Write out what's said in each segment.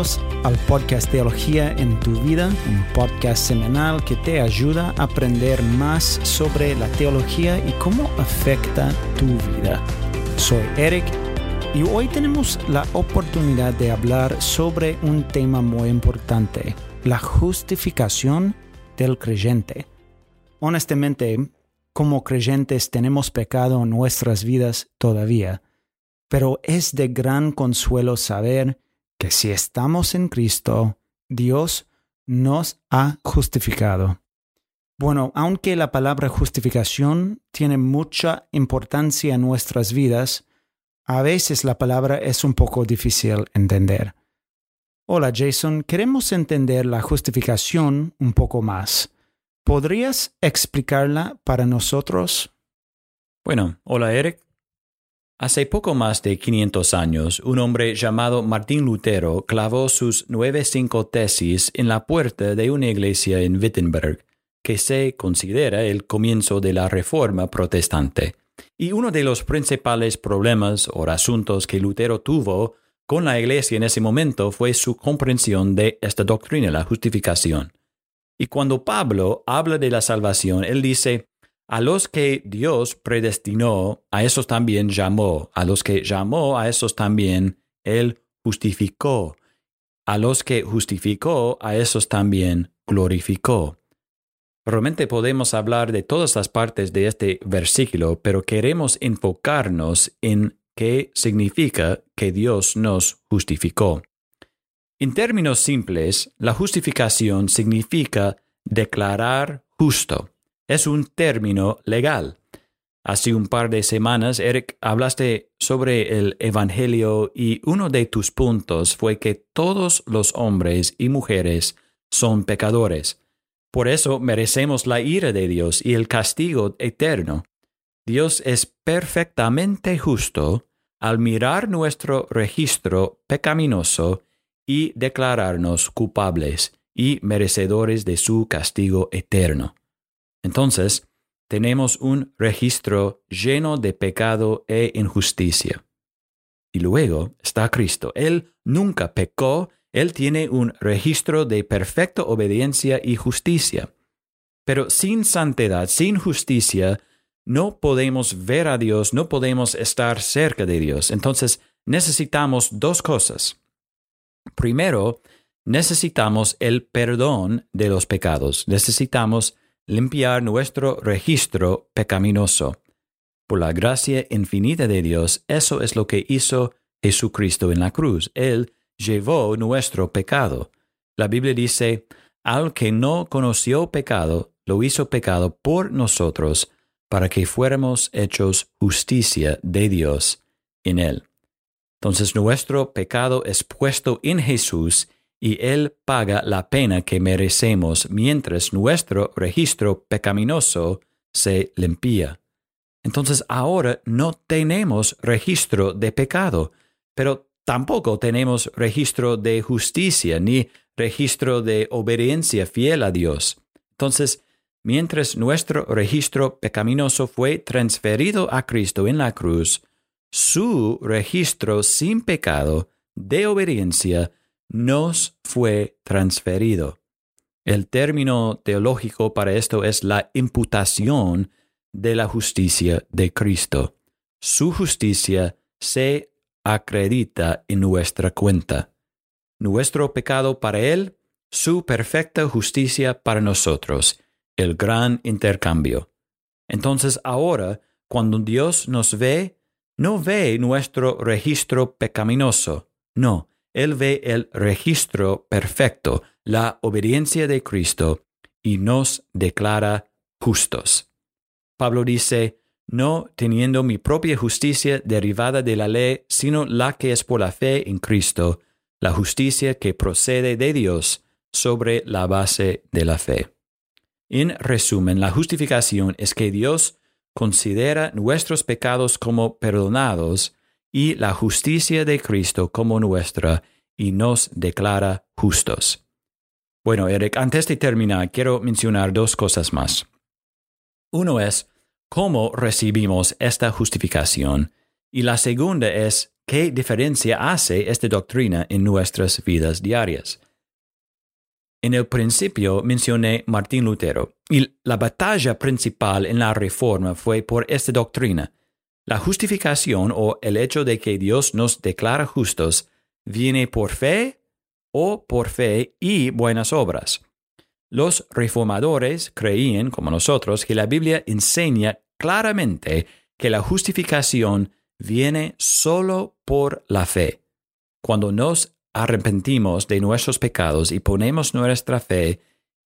Bienvenidos al podcast Teología en tu vida, un podcast semanal que te ayuda a aprender más sobre la teología y cómo afecta tu vida. Soy Eric y hoy tenemos la oportunidad de hablar sobre un tema muy importante, la justificación del creyente. Honestamente, como creyentes tenemos pecado en nuestras vidas todavía, pero es de gran consuelo saber que si estamos en Cristo, Dios nos ha justificado. Bueno, aunque la palabra justificación tiene mucha importancia en nuestras vidas, a veces la palabra es un poco difícil entender. Hola Jason, queremos entender la justificación un poco más. ¿Podrías explicarla para nosotros? Bueno, hola Eric. Hace poco más de 500 años, un hombre llamado Martín Lutero clavó sus nueve cinco tesis en la puerta de una iglesia en Wittenberg, que se considera el comienzo de la Reforma protestante. Y uno de los principales problemas o asuntos que Lutero tuvo con la iglesia en ese momento fue su comprensión de esta doctrina, la justificación. Y cuando Pablo habla de la salvación, él dice, a los que Dios predestinó, a esos también llamó. A los que llamó, a esos también Él justificó. A los que justificó, a esos también glorificó. Realmente podemos hablar de todas las partes de este versículo, pero queremos enfocarnos en qué significa que Dios nos justificó. En términos simples, la justificación significa declarar justo es un término legal. Hace un par de semanas, Eric, hablaste sobre el Evangelio y uno de tus puntos fue que todos los hombres y mujeres son pecadores. Por eso merecemos la ira de Dios y el castigo eterno. Dios es perfectamente justo al mirar nuestro registro pecaminoso y declararnos culpables y merecedores de su castigo eterno. Entonces, tenemos un registro lleno de pecado e injusticia. Y luego está Cristo. Él nunca pecó, Él tiene un registro de perfecta obediencia y justicia. Pero sin santidad, sin justicia, no podemos ver a Dios, no podemos estar cerca de Dios. Entonces, necesitamos dos cosas. Primero, necesitamos el perdón de los pecados. Necesitamos limpiar nuestro registro pecaminoso. Por la gracia infinita de Dios, eso es lo que hizo Jesucristo en la cruz. Él llevó nuestro pecado. La Biblia dice, al que no conoció pecado, lo hizo pecado por nosotros, para que fuéramos hechos justicia de Dios en él. Entonces nuestro pecado es puesto en Jesús y Él paga la pena que merecemos mientras nuestro registro pecaminoso se limpia. Entonces ahora no tenemos registro de pecado, pero tampoco tenemos registro de justicia ni registro de obediencia fiel a Dios. Entonces, mientras nuestro registro pecaminoso fue transferido a Cristo en la cruz, su registro sin pecado de obediencia nos fue transferido. El término teológico para esto es la imputación de la justicia de Cristo. Su justicia se acredita en nuestra cuenta. Nuestro pecado para Él, su perfecta justicia para nosotros, el gran intercambio. Entonces ahora, cuando Dios nos ve, no ve nuestro registro pecaminoso, no, él ve el registro perfecto, la obediencia de Cristo, y nos declara justos. Pablo dice, no teniendo mi propia justicia derivada de la ley, sino la que es por la fe en Cristo, la justicia que procede de Dios sobre la base de la fe. En resumen, la justificación es que Dios considera nuestros pecados como perdonados y la justicia de Cristo como nuestra y nos declara justos. Bueno, Eric, antes de terminar, quiero mencionar dos cosas más. Uno es cómo recibimos esta justificación y la segunda es qué diferencia hace esta doctrina en nuestras vidas diarias. En el principio mencioné Martín Lutero, y la batalla principal en la Reforma fue por esta doctrina. La justificación o el hecho de que Dios nos declara justos viene por fe o por fe y buenas obras. Los reformadores creían, como nosotros, que la Biblia enseña claramente que la justificación viene solo por la fe. Cuando nos arrepentimos de nuestros pecados y ponemos nuestra fe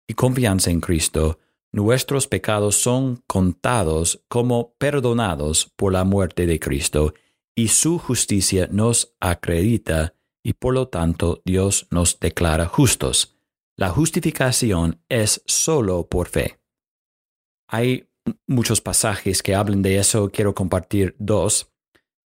y confianza en Cristo, nuestros pecados son contados como perdonados por la muerte de Cristo y su justicia nos acredita y por lo tanto Dios nos declara justos. La justificación es solo por fe. Hay muchos pasajes que hablan de eso, quiero compartir dos.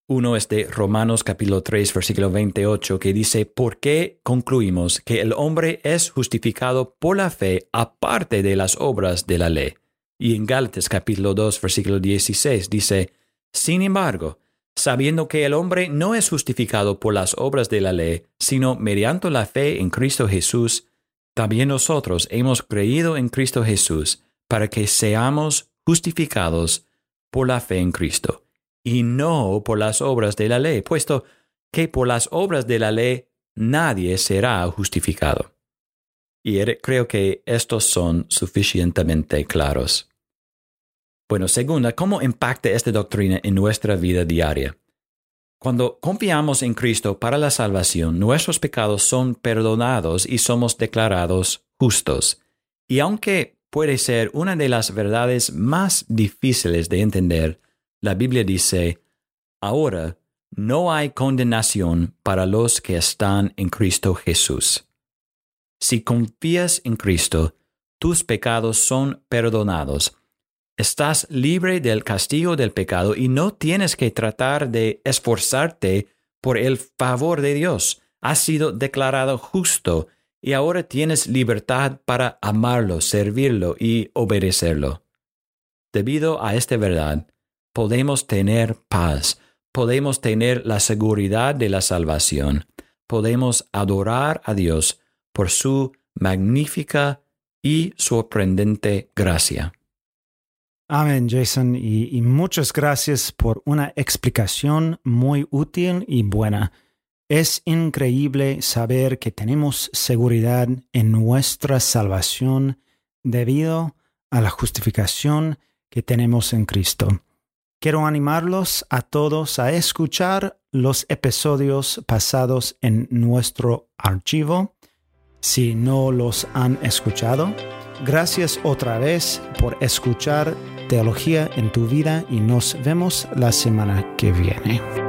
Uno es de Romanos capítulo 3, versículo 28, que dice, ¿por qué concluimos que el hombre es justificado por la fe aparte de las obras de la ley? Y en Gálatas capítulo 2, versículo 16 dice, Sin embargo, sabiendo que el hombre no es justificado por las obras de la ley, sino mediante la fe en Cristo Jesús, también nosotros hemos creído en Cristo Jesús para que seamos justificados por la fe en Cristo, y no por las obras de la ley, puesto que por las obras de la ley nadie será justificado. Y creo que estos son suficientemente claros. Bueno, segunda, ¿cómo impacta esta doctrina en nuestra vida diaria? Cuando confiamos en Cristo para la salvación, nuestros pecados son perdonados y somos declarados justos. Y aunque puede ser una de las verdades más difíciles de entender, la Biblia dice, ahora no hay condenación para los que están en Cristo Jesús. Si confías en Cristo, tus pecados son perdonados Estás libre del castigo del pecado y no tienes que tratar de esforzarte por el favor de Dios. Has sido declarado justo y ahora tienes libertad para amarlo, servirlo y obedecerlo. Debido a esta verdad, podemos tener paz, podemos tener la seguridad de la salvación, podemos adorar a Dios por su magnífica y sorprendente gracia. Amén, Jason, y, muchas gracias por una explicación muy útil y buena. Es increíble saber que tenemos seguridad en nuestra salvación debido a la justificación que tenemos en Cristo. Quiero animarlos a todos a escuchar los episodios pasados en nuestro archivo. Si no los han escuchado, gracias otra vez por escuchar teología en tu vida y nos vemos la semana que viene.